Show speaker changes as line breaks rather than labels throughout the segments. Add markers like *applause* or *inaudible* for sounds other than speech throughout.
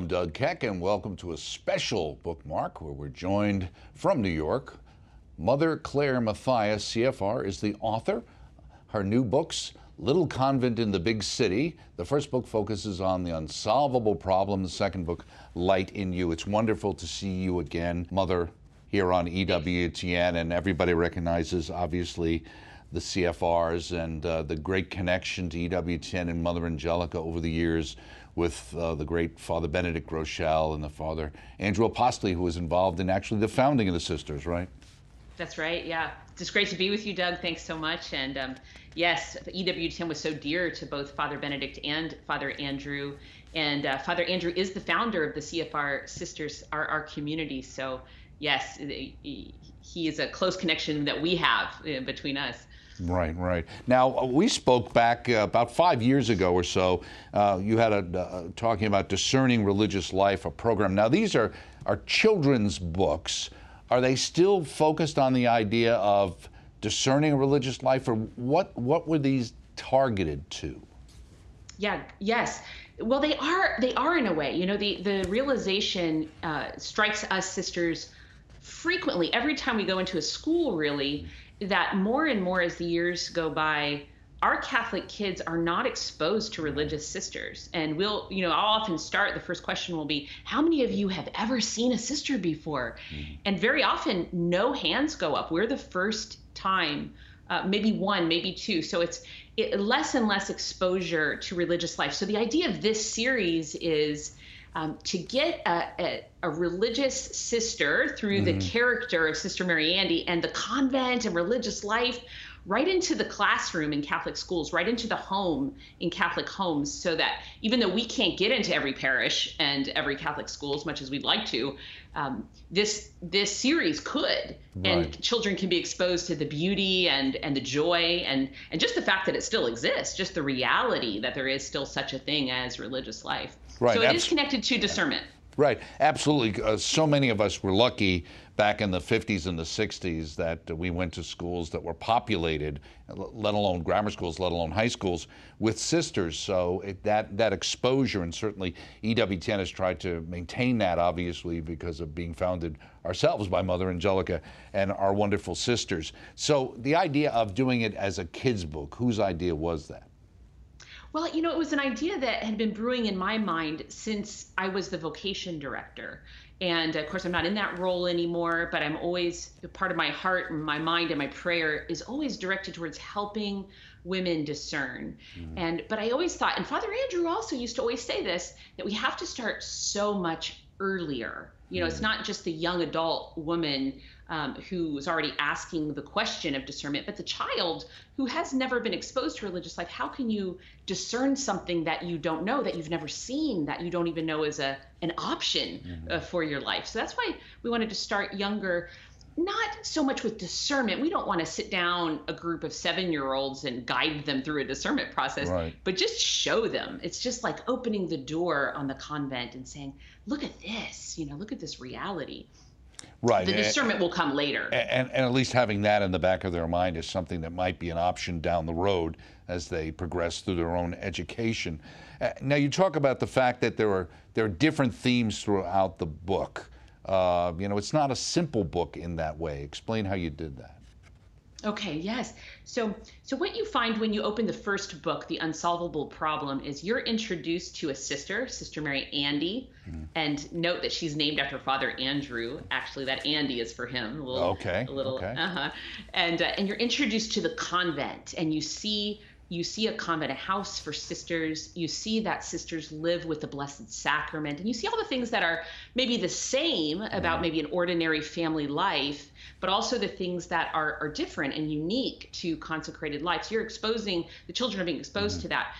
I'm Doug Keck, and welcome to a special bookmark where we're joined from New York. Mother Clare Matthiesen, CFR, is the author. Her new books, Little Convent in the Big City. The first book focuses on the unsolvable problem. The second book, Light in You. It's wonderful to see you again, Mother, here on EWTN, and everybody recognizes, obviously, the CFRs and uh, the great connection to EWTN and Mother Angelica over the years with uh, the great Father Benedict Groeschel and the Father Andrew Apostoli, who was involved in actually the founding of the sisters, right?
That's right. Yeah, it's great to be with you, Doug. Thanks so much. And um, yes, EWTN was so dear to both Father Benedict and Father Andrew. And uh, Father Andrew is the founder of the CFR Sisters, our, our community. So yes, he is a close connection that we have uh, between us.
Right, right. Now uh, we spoke back uh, about five years ago or so. Uh, you had a uh, talking about discerning religious life, a program. Now these are are children's books. Are they still focused on the idea of discerning a religious life, or what? What were these targeted to?
Yeah. Yes. Well, they are. They are in a way. You know, the the realization uh, strikes us sisters frequently every time we go into a school. Really that more and more as the years go by, our Catholic kids are not exposed to religious sisters. And we'll, you know, I'll often start, the first question will be, How many of you have ever seen a sister before? Mm-hmm. And very often, no hands go up. We're the first time, uh, maybe one, maybe two. So it's it, less and less exposure to religious life. So the idea of this series is um, to get a, a, a, religious sister through mm-hmm. the character of Sister Mary Andy and the convent and religious life right into the classroom in Catholic schools, right into the home in Catholic homes, so that even though we can't get into every parish and every Catholic school as much as we'd like to, um, this this series could, right. and children can be exposed to the beauty and and the joy and and just the fact that it still exists, just the reality that there is still such a thing as religious life. Right. So it is connected to discernment.
Right, absolutely. Uh, so many of us were lucky back in the 50s and the 60s that we went to schools that were populated, let alone grammar schools, let alone high schools, with sisters. So it, that that exposure, and certainly EWTN has tried to maintain that, obviously, because of being founded ourselves by Mother Angelica and our wonderful sisters. So the idea of doing it as a kids' book, whose idea was that?
Well, you know, it was an idea that had been brewing in my mind since I was the vocation director. And of course, I'm not in that role anymore, but I'm always part of my heart and my mind and my prayer is always directed towards helping women discern. Mm-hmm. And but I always thought, and Father Andrew also used to always say this, that we have to start so much earlier. You know, mm-hmm. it's not just the young adult woman um, who is already asking the question of discernment, but the child who has never been exposed to religious life, how can you discern something that you don't know, that you've never seen, that you don't even know is a an option mm-hmm. uh, for your life? So that's why we wanted to start younger not so much with discernment. We don't want to sit down a group of seven year olds and guide them through a discernment process, right. but just show them. It's just like opening the door on the convent and saying, look at this, you know, look at this reality.
Right.
The discernment and, will come later.
And, and at least having that in the back of their mind is something that might be an option down the road as they progress through their own education. Uh, now, you talk about the fact that there are, there are different themes throughout the book. Uh, you know, it's not a simple book in that way. Explain how you did that.
Okay, yes. So so what you find when you open the first book, The Unsolvable Problem, is you're introduced to a sister, Sister Mary Andy, mm. and note that she's named after Father Andrew. Actually, that Andy is for him.
A little, okay.
A little,
okay.
Uh-huh. And uh, and you're introduced to the convent, and you see you see a convent, a house for sisters. You see that sisters live with the Blessed Sacrament, and you see all the things that are maybe the same about mm-hmm. maybe an ordinary family life, but also the things that are, are different and unique to consecrated life. So you're exposing the children are being exposed mm-hmm. to that,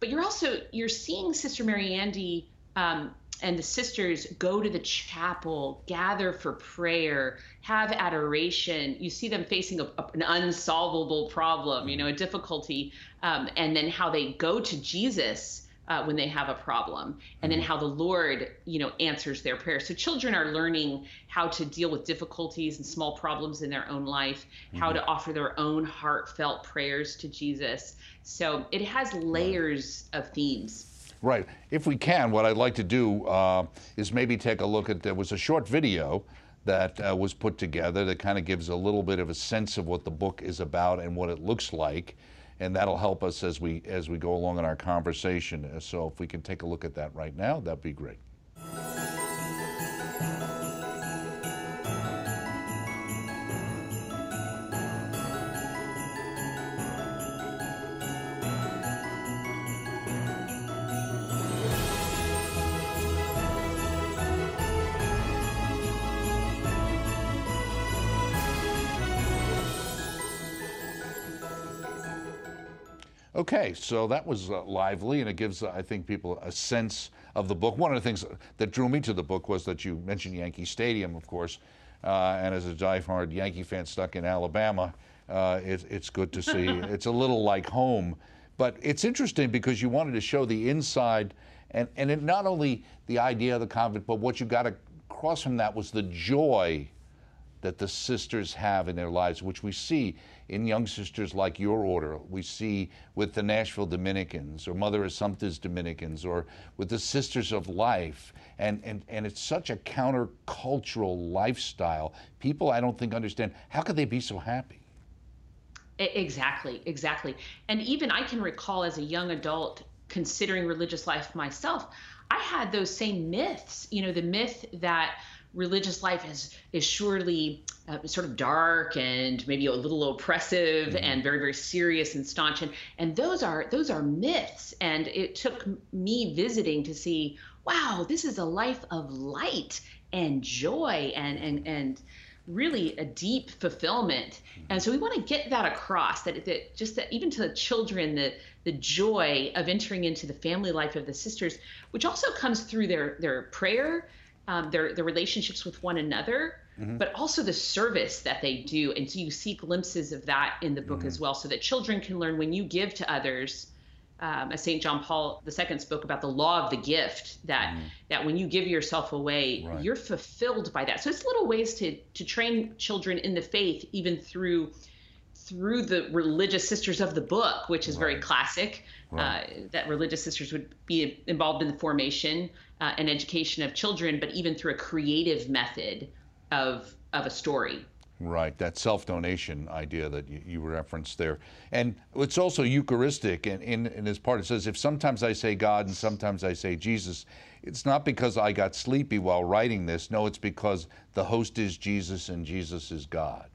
but you're also you're seeing Sister Mary Andy um, and the sisters go to the chapel, gather for prayer, have adoration. You see them facing a, a, an unsolvable problem, you know, a difficulty, um, and then how they go to Jesus. Uh, when they have a problem, and then mm-hmm. how the Lord, you know, answers their prayers. So children are learning how to deal with difficulties and small problems in their own life, mm-hmm. how to offer their own heartfelt prayers to Jesus. So it has layers of themes.
Right. If we can, what I'd like to do uh, is maybe take a look at there was a short video that uh, was put together that kind of gives a little bit of a sense of what the book is about and what it looks like, and that'll help us as we as we go along in our conversation. Uh, so if we can take a look at that right now, that'd be great. Okay, so that was uh, lively, and it gives, uh, I think, people a sense of the book. One of the things that drew me to the book was that you mentioned Yankee Stadium, of course, uh, and as a diehard Yankee fan stuck in Alabama, uh, it, it's good to see. *laughs* it's a little like home, but it's interesting because you wanted to show the inside, and and it, not only the idea of the convent, but what you got across from that was the joy that the sisters have in their lives, which we see in young sisters like your order. We see with the Nashville Dominicans or Mother Assumpta's Dominicans or with the Sisters of Life. And, and, and it's such a countercultural lifestyle. People, I don't think, understand how could they be so happy?
Exactly, exactly. And even I can recall as a young adult considering religious life myself, I had those same myths. You know, the myth that religious life is is surely uh, sort of dark and maybe a little oppressive mm-hmm. and very very serious and staunch and and those are those are myths and it took me visiting to see wow this is a life of light and joy and and and really a deep fulfillment mm-hmm. and so we want to get that across that, that just that even to the children the the joy of entering into the family life of the sisters which also comes through their their prayer um, their their relationships with one another, mm-hmm. but also the service that they do. And so you see glimpses of that in the book mm-hmm. as well, so that children can learn when you give to others. Um, as St. John Paul II spoke about the law of the gift, that mm-hmm. that when you give yourself away, right. you're fulfilled by that. So it's little ways to to train children in the faith, even through through the religious sisters of the book, which is right. very classic. Right. Uh, that religious sisters would be involved in the formation uh, and education of children, but even through a creative method of of a story.
Right, that self-donation idea that you, you, referenced there, and it's also Eucharistic. And in, in this part, it says, "If sometimes I say God and sometimes I say Jesus, it's not because I got sleepy while writing this. No, it's because the host is Jesus and Jesus is God."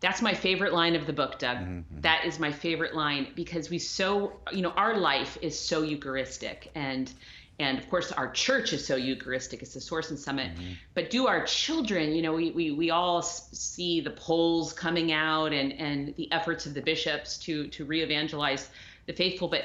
That's my favorite line of the book, Doug. Mm-hmm, mm-hmm. That is my favorite line because we so, you know, our life is so Eucharistic and and of course our church is so eucharistic it's the source and summit mm-hmm. but do our children you know we, we we all see the polls coming out and and the efforts of the bishops to to re-evangelize the faithful but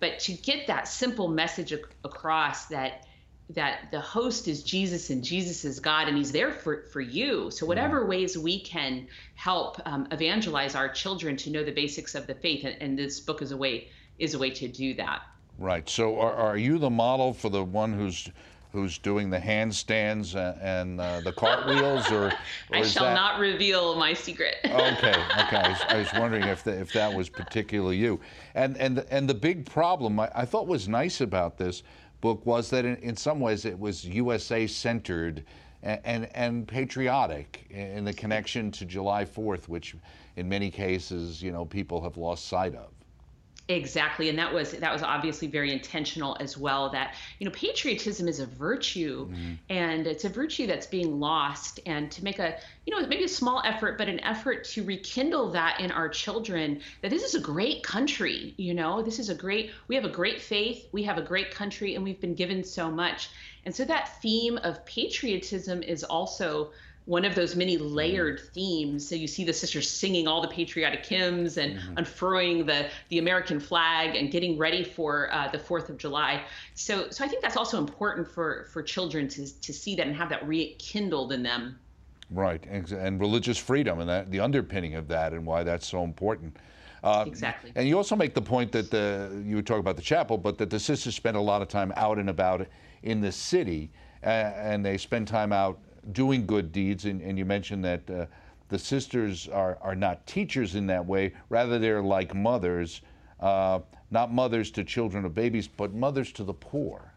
but to get that simple message ac- across that that the host is Jesus and Jesus is God and he's there for, for you. So whatever mm-hmm. ways we can help um, evangelize our children to know the basics of the faith and, and this book is a way is a way to do that.
Right. So are, are you the model for the one who's who's doing the handstands and, and uh, the cartwheels, or, *laughs* or
I shall
that...
not reveal my secret. *laughs*
okay, okay. I was, I was *laughs* wondering if the, if that was particularly you. And and and the big problem I, I thought was nice about this book was that in, in some ways it was USA centered. And, and, and patriotic in the connection to July 4th, which in many cases, you know, people have lost sight of.
Exactly, and that was that was obviously very intentional as well. That you know, patriotism is a virtue, mm-hmm. and it's a virtue that's being lost. And to make a you know maybe a small effort, but an effort to rekindle that in our children that this is a great country. You know, this is a great. We have a great faith. We have a great country, and we've been given so much. And so that theme of patriotism is also one of those many layered themes. So you see the sisters singing all the patriotic hymns and mm-hmm. unfurling the the American flag and getting ready for uh, the Fourth of July. So so I think that's also important for for children to to see that and have that rekindled in them.
Right, and and religious freedom and that the underpinning of that and why that's so important.
Uh, exactly.
And you also make the point that the, you would talk about the chapel, but that the sisters spend a lot of time out and about in the city, uh, and they spend time out doing good deeds, and, and you mentioned that uh, the sisters are, are not teachers in that way, rather, they're like mothers. uh, not mothers to children or babies, but mothers to the poor.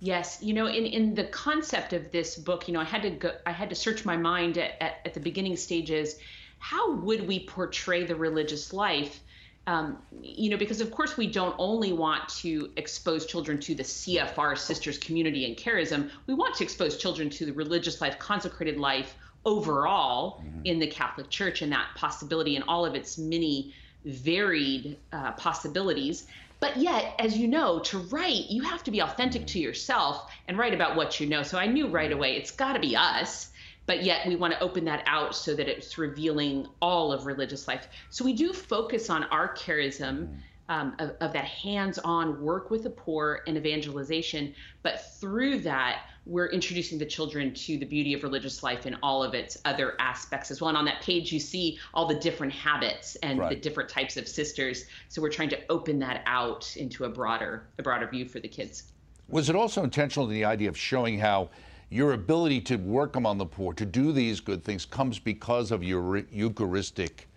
Yes, you know, in, in the concept of this book, you know, I had to go, I had to search my mind at, at, at the beginning stages. How would we portray the religious life? Um, you know, because of course we don't only want to expose children to the CFR sisters community and charism. We want to expose children to the religious life, consecrated life overall mm-hmm. in the Catholic Church, and that possibility and all of its many varied uh, possibilities. But yet, as you know, to write, you have to be authentic to yourself and write about what you know. So I knew right away it's got to be us. But yet, we want to open that out so that it's revealing all of religious life. So we do focus on our charism. Um, of, of, that hands on work with the poor and evangelization. But through that, we're introducing the children to the beauty of religious life in all of its other aspects as well. And on that page, you see all the different habits and right. the different types of sisters. So we're trying to open that out into a broader, a broader view for the kids.
Was it also intentional the idea of showing how your ability to work among the poor, to do these good things, comes because of your Eucharistic?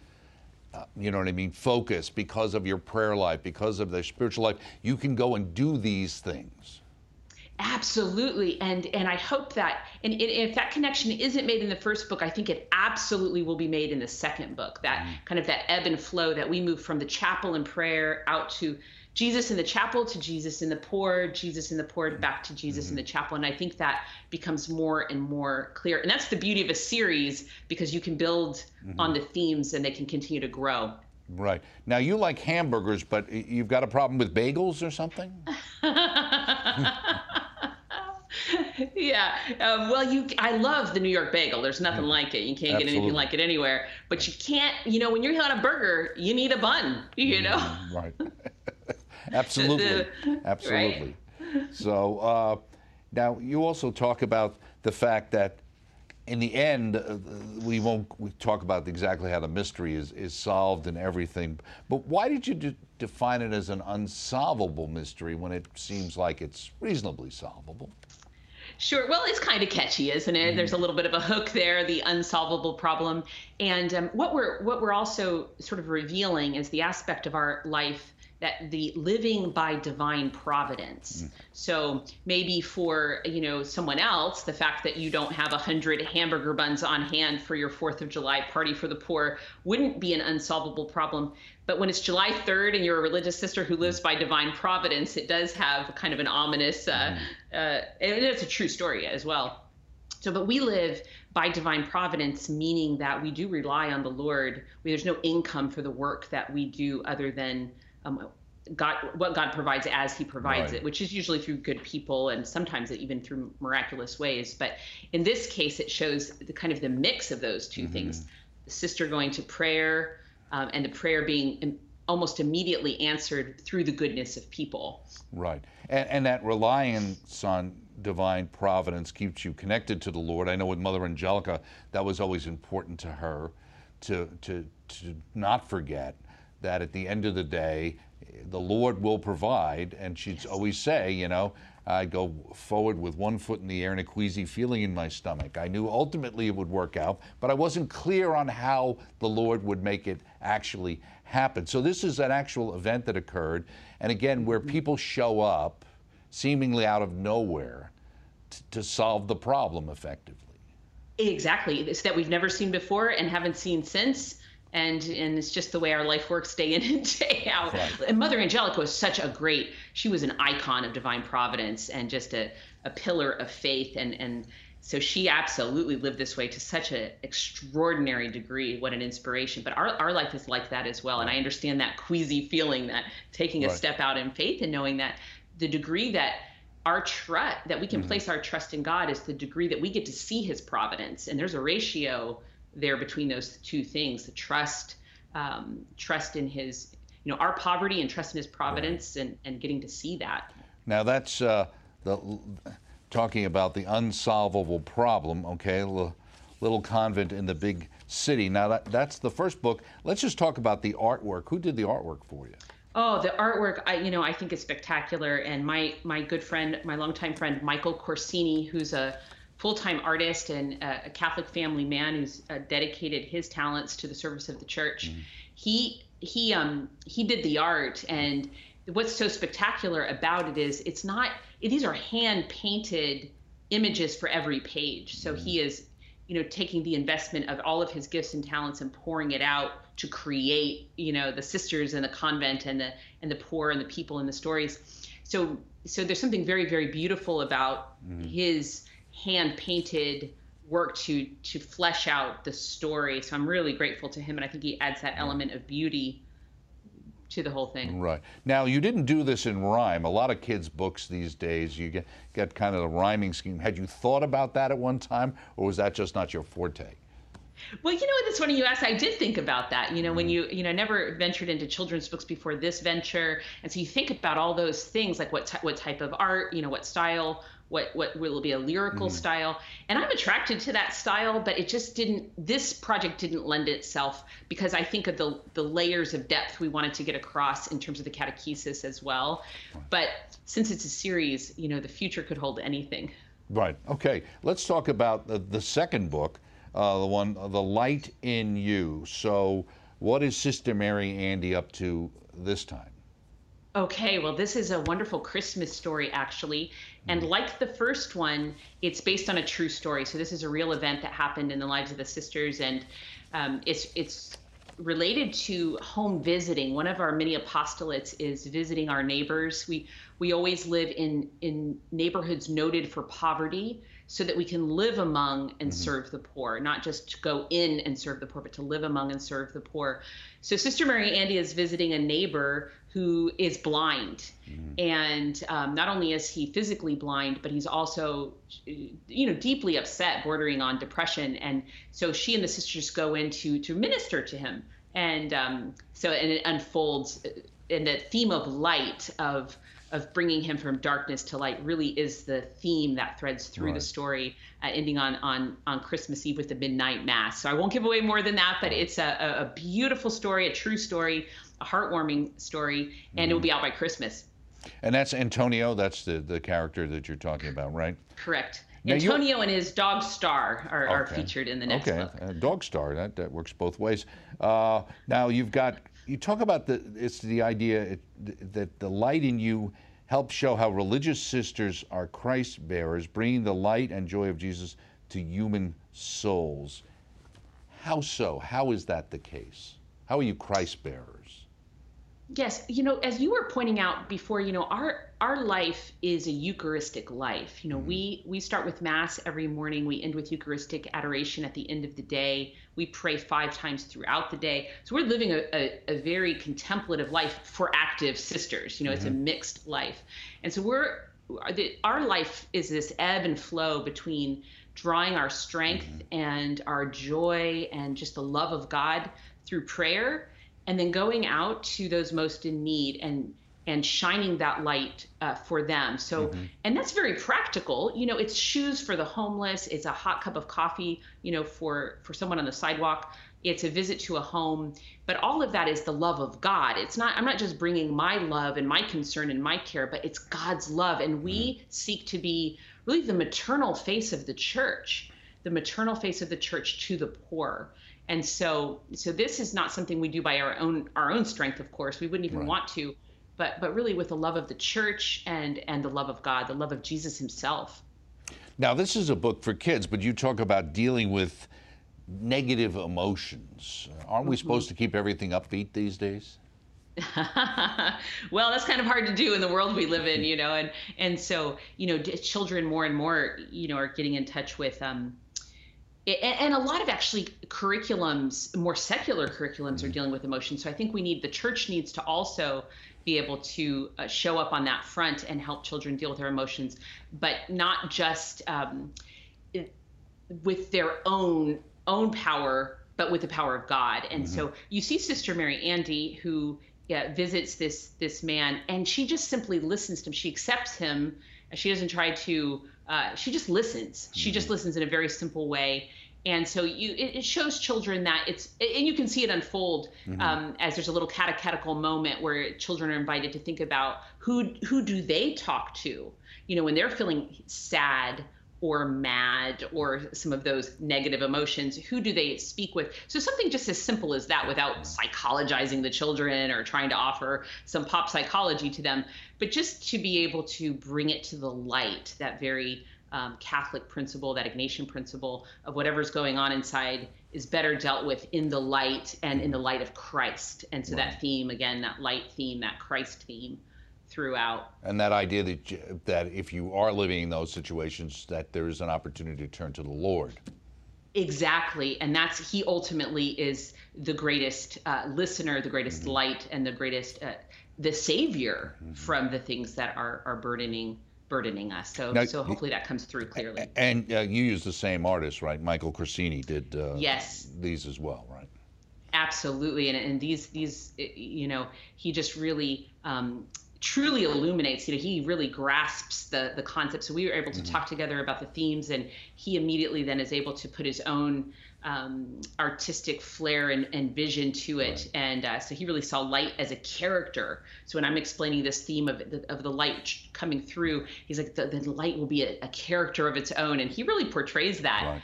Uh, you know what I mean? Focus because of your prayer life, because of the spiritual life. You can go and do these things.
Absolutely, and and I hope that, and if that connection isn't made in the first book, I think it absolutely will be made in the second book. That mm-hmm. kind of that ebb and flow that we move from the chapel and prayer out to Jesus in the chapel to Jesus in the poor, Jesus in the poor back to Jesus mm-hmm. in the chapel, and I think that becomes more and more clear. And that's the beauty of a series because you can build mm-hmm. on the themes and they can continue to grow.
Right now, you like hamburgers, but you've got a problem with bagels or something. *laughs* *laughs*
yeah. Um, well, you. I love the New York bagel. There's nothing yeah. like it. You can't Absolutely. get anything like it anywhere. But you can't. You know, when you're on a burger, you need a bun. You know.
Mm, right. *laughs* *laughs* Absolutely. *laughs* Absolutely. Right? So uh, now you also talk about the fact that in the end, uh, we won't talk about exactly how the mystery is, is solved and everything. But why did you de- define it as an unsolvable mystery when it seems like it's reasonably solvable?
Sure. Well, it's kind of catchy, isn't it? Mm. There's a little bit of a hook there, the unsolvable problem. And um, what we're what we're also sort of revealing is the aspect of our life that the living by divine providence. Mm. So maybe for you know someone else, the fact that you don't have a hundred hamburger buns on hand for your Fourth of July party for the poor wouldn't be an unsolvable problem. But when it's July 3rd and you're a religious sister who lives by divine providence, it does have kind of an ominous, uh, mm. uh, and it's a true story as well. So, but we live by divine providence, meaning that we do rely on the Lord. There's no income for the work that we do other than um, God, what God provides as He provides right. it, which is usually through good people and sometimes even through miraculous ways. But in this case, it shows the kind of the mix of those 2 mm-hmm. things: the sister going to prayer, um, and the prayer being almost immediately answered through the goodness of people.
Right, and, and that reliance on divine providence keeps you connected to the Lord. I know with Mother Angelica, that was always important to her to to to not forget that at the end of the day, the Lord will provide. And she'd yes. always say, you know, I'd go forward with one foot in the air and a queasy feeling in my stomach. I knew ultimately it would work out, but I wasn't clear on how the Lord would make it actually happen. So this is an actual event that occurred, and again, where mm-hmm. people show up seemingly out of nowhere t- to solve the problem effectively.
Exactly. It's that we've never seen before and haven't seen since and and it's just the way our life works day in and *laughs* day out. Right. And Mother Angelica was such a great. She was an icon of divine providence and just a, a pillar of faith and and so she absolutely lived this way to such an extraordinary degree. What an inspiration! But our our life is like that as well, and I understand that queasy feeling that taking a right. step out in faith and knowing that the degree that our trust that we can mm-hmm. place our trust in God is the degree that we get to see His providence, and there's a ratio there between those two things the trust um, trust in his you know our poverty and trust in his providence right. and, and getting to see that.
Now that's uh, the talking about the unsolvable problem okay little, little convent in the big city. Now that, that's the first book. Let's just talk about the artwork. Who did the artwork for you?
Oh, the artwork, I you know, I think is spectacular. And my my good friend, my longtime friend Michael Corsini, who's a full-time artist and a Catholic family man who's uh, dedicated his talents to the service of the church. Mm-hmm. he he um he did the art and what's so spectacular about it is it's not these are hand painted images for every page so he is you know taking the investment of all of his gifts and talents and pouring it out to create you know the sisters and the convent and the and the poor and the people and the stories so so there's something very very beautiful about mm. his hand painted work to to flesh out the story so i'm really grateful to him and i think he adds that element of beauty to the whole thing.
Right. Now, you didn't do this in rhyme. A lot of kids' books these days, you get, get kind of the rhyming scheme. Had you thought about that at one time, or was that just not your forte?
Well, you know, it's funny you asked. I did think about that. You know, when mm-hmm. you, you know, never ventured into children's books before this venture, and so you think about all those things, like what what type of art, you know, what style, what what will be a lyrical mm-hmm. style and i'm attracted to that style but it just didn't this project didn't lend itself because i think of the the layers of depth we wanted to get across in terms of the catechesis as well but since it's a series you know the future could hold anything
right okay let's talk about the, the second book uh, the one the light in you so what is sister mary andy up to this time
Okay, well, this is a wonderful Christmas story, actually. And mm. like the first one, it's based on a true story. So this is a real event that happened in the lives of the sisters, and um, it's it's related to home visiting. One of our many apostolates is visiting our neighbors. We we always live in in neighborhoods noted for poverty so that we can live among and mm-hmm. serve the poor, not just to go in and serve the poor, but to live among and serve the poor. So Sister Mary Andy is visiting a neighbor who is blind. Mm-hmm. And um, not only is he physically blind, but he's also, you know, deeply upset, bordering on depression. And so she and the sisters go in to, to minister to him. And um, so, and it unfolds in the theme of light, of of bringing him from darkness to light really is the theme that threads through right. the story, uh, ending on on on Christmas Eve with the midnight mass. So I won't give away more than that, but it's a, a beautiful story, a true story, a heartwarming story, and mm-hmm. it will be out by Christmas.
And that's Antonio. That's the the character that you're talking about, right?
Correct. Now Antonio and his dog Star are, okay. are, featured in the next
okay.
book.
Okay, uh, dog Star that that works both ways. Uh, now you've got you talk about the it's the idea that the light in you helps show how religious sisters are Christ bearers, bringing the light and joy of Jesus to human souls. How so? How is that the case? How are you Christ bearers?
Yes, you know, as you were pointing out before, you know, our our life is a Eucharistic life. You know, mm-hmm. we we start with Mass every morning. We end with Eucharistic adoration at the end of the day. We pray five times throughout the day. So we're living a, a, a very contemplative life for active sisters. You know, mm-hmm. it's a mm-hmm. mixed life, and so we're our life is this ebb and flow between drawing our strength mm-hmm. and our joy and just the love of God through prayer and then going out to those most in need and and shining that light uh, for them. So, mm-hmm. and that's very practical. You know, it's shoes for the homeless. It's a hot cup of coffee, you know, for for someone on the sidewalk. It's a visit to a home. But all of that is the love of God. It's not. I'm not just bringing my love and my concern and my care, but it's God's love, and we mm-hmm. seek to be really the maternal face of the church, the maternal face of the church to the poor and so so this is not something we do by our own our own strength of course we wouldn't even right. want to but but really with the love of the church and and the love of god the love of jesus himself.
Now this is a book for kids but you talk about dealing with negative emotions. Aren't we mm-hmm. supposed to keep everything upbeat these days? *laughs*
Well that's kind of hard to do in the world we live in you know and and so you know children more and more you know are getting in touch with um and a lot of actually curriculums, more secular curriculums, are mm-hmm. dealing with emotion. So I think we need the church needs to also be able to uh, show up on that front and help children deal with their emotions, but not just um, with their own own power, but with the power of God. And mm-hmm. so you see Sister Mary Andy who yeah, visits this this man, and she just simply listens to him. She accepts him. She doesn't try to uh, she just listens. She just mm-hmm. listens in a very simple way. And so you, it, shows children that it's, and you can see it unfold mm-hmm. um, as there's a little catechetical moment where children are invited to think about who who do they talk to, you know, when they're feeling sad or mad or some of those negative emotions who do they speak with so something just as simple as that without psychologizing the children or trying to offer some pop psychology to them but just to be able to bring it to the light that very um, catholic principle that ignatian principle of whatever's going on inside is better dealt with in the light and in the light of christ and so right. that theme again that light theme that christ theme throughout.
And that idea that that if you are living in those situations, that there is an opportunity to turn to the Lord.
Exactly, and that's he ultimately is the greatest uh, listener, the greatest mm-hmm. light, and the greatest uh, the savior mm-hmm. from the things that are are burdening burdening us. So now, so hopefully that comes through clearly.
And uh, you use the same artist, right? Michael Corsini did uh,
yes
these as well, right?
Absolutely, and and these these you know he just really. Um, truly illuminates you know he really grasps the the concept so we were able to mm-hmm. talk together about the themes and he immediately then is able to put his own um, artistic flair and, and, vision to it right. and uh, so he really saw light as a character so when i'm explaining this theme of the, of the light coming through he's like the, the light will be a, a, character of its own and he really portrays that right.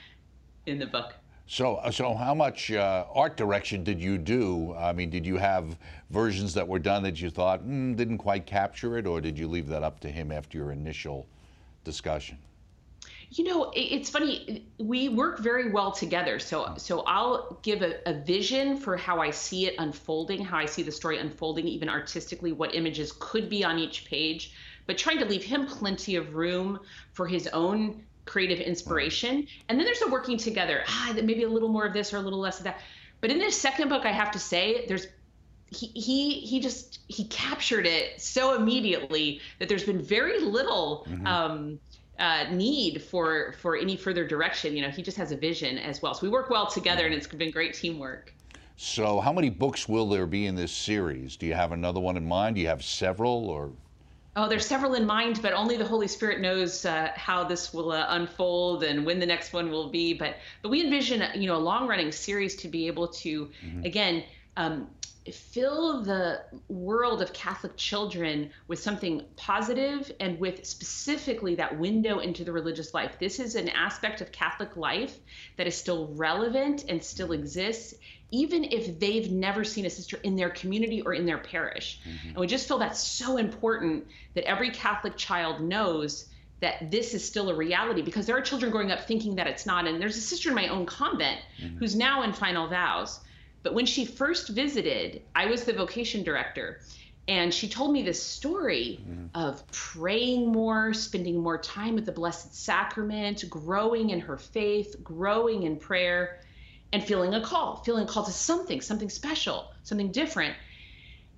in the book
so, uh, so how much uh, art direction did you do? I mean, did you have versions that were done that you thought mm, didn't quite capture it, or did you leave that up to him after your initial discussion?
You know, it's funny. We work very well together. So, so I'll give a, a, vision for how I see it unfolding, how I see the story unfolding, even artistically, what images could be on each page. But trying to leave him plenty of room for his own creative inspiration. And then there's a working together. Ah, maybe a little more of this or a little less of that. But in this second book, I have to say, there's he he he just he captured it so immediately that there's been very little mm-hmm. um, uh, need for for any further direction. You know, he just has a vision as well. So we work well together, and it's been great teamwork.
So, how many books will there be in this series? Do you have another one in mind? Do you have several, or
Oh, there's several in mind, but only the Holy Spirit knows uh, how this will uh, unfold and when the next one will be. But but we envision, you know, a long-running series to be able to, mm-hmm. again, um, fill the world of Catholic children with something positive and with specifically that window into the religious life. This is an aspect of Catholic life that is still relevant and still exists, even if they've never seen a sister in their community or in their parish. Mm-hmm. And we just feel that's so important that every Catholic child knows that this is still a reality because there are children growing up thinking that it's not. And there's a sister in my own convent mm-hmm. who's now in final vows but when she first visited, I was the vocation director. And she told me this story mm-hmm. of praying more, spending more time with the Blessed Sacrament, growing in her faith, growing in prayer, and feeling a call, feeling called to something, something special, something different.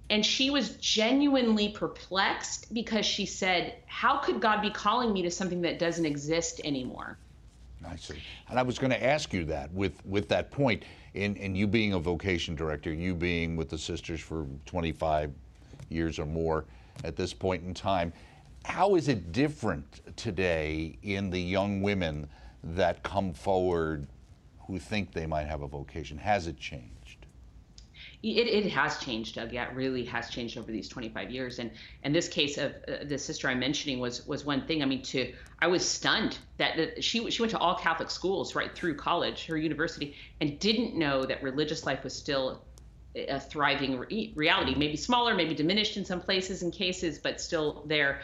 And she was genuinely perplexed because she said, How could God be calling me to something that doesn't exist anymore?
I see. And I was going to ask you that with, with that point in, in you being a vocation director, you being with the sisters for 25 years or more at this point in time, how is it different today in the young women that come forward who think they might have a vocation? Has it changed?
It, it has changed, Doug. Yeah, it really has changed over these 25 years. And and this case of uh, the sister I'm mentioning was was one thing. I mean, to I was stunned that, that she she went to all Catholic schools right through college, her university, and didn't know that religious life was still a thriving re- reality. Maybe smaller, maybe diminished in some places and cases, but still there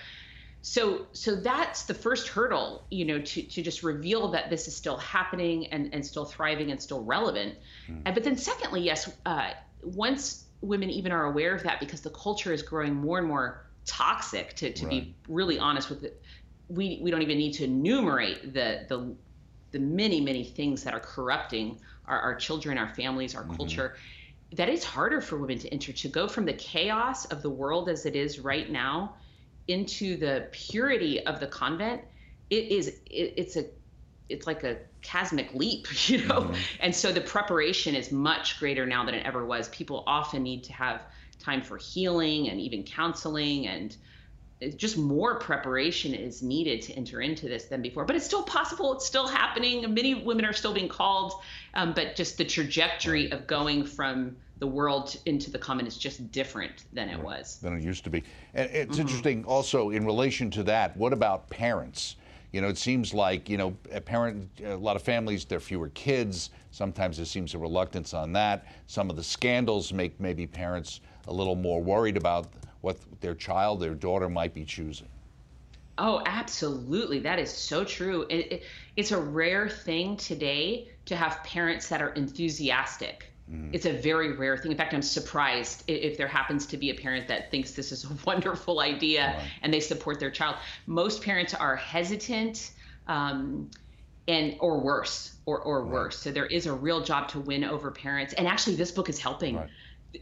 so so that's the first hurdle you know to, to just reveal that this is still happening and, and still thriving and still relevant mm. and, but then secondly yes uh, once women even are aware of that because the culture is growing more and more toxic to, to right. be really honest with it we, we don't even need to enumerate the, the the many many things that are corrupting our, our children our families our mm-hmm. culture that is harder for women to enter to go from the chaos of the world as it is right now into the purity of the convent it is it, it's a it's like a chasmic leap, *laughs* you know? Mm-hmm. And so the preparation is much greater now than it ever was. People often need to have time for healing and even counseling and just more preparation is needed to enter into this than before. But it's still possible. It's still happening. Many women are still being called, um, but just the trajectory of going from the world into the common is just different than it was.
Than it used to be. And it's mm-hmm. interesting also in relation to that, what about parents? You know, it seems like you know a parent, a lot of families, there are fewer kids. Sometimes there seems a reluctance on that. Some of the scandals make maybe parents a little more worried about what their child, their daughter might be choosing.
Oh, absolutely. That is so true. It, it, it's a rare thing today to have parents that are enthusiastic. Mm. It's a very rare thing. In fact, I'm surprised if there happens to be a parent that thinks this is a *laughs* wonderful idea and they support their child. Most parents are hesitant um, and or worse or, or right. worse. So there is a real job to win over parents. And actually, this book is helping. Right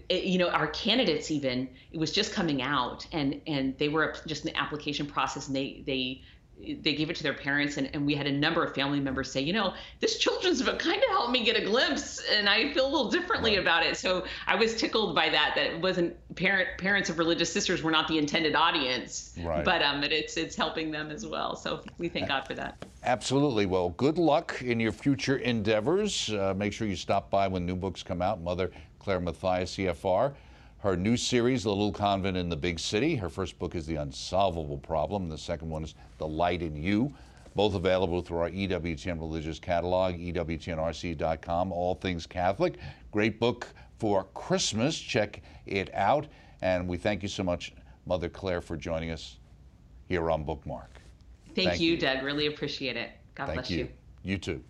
Eh, you know our candidates even it was just coming out and and they were just an application process and they they they gave it to their parents and, and we had a number of family members say you know this children's book *laughs* kind of helped me get a glimpse and i feel a little differently right. about it. So i was tickled by that that it wasn't parent parents of religious sisters were not the intended audience. Right. but um but it's it's helping them as well. So we thank god for that.
absolutely. Well good luck in your future endeavors. Uh, make sure you stop by when new books come out. Mother clare matthiesen cfr her new series, The Little Convent in the Big City. Her first book is The Unsolvable Problem. The second one is The Light in You. Both available through our EWTN religious catalog, EWTNRC.com, all things Catholic. Great book for Christmas. Check it out. And we thank you so much, Mother Clare, for joining us here on Bookmark.
Thank, thank you, you, Doug. Really appreciate it. God
thank
bless
you.
you.
You too.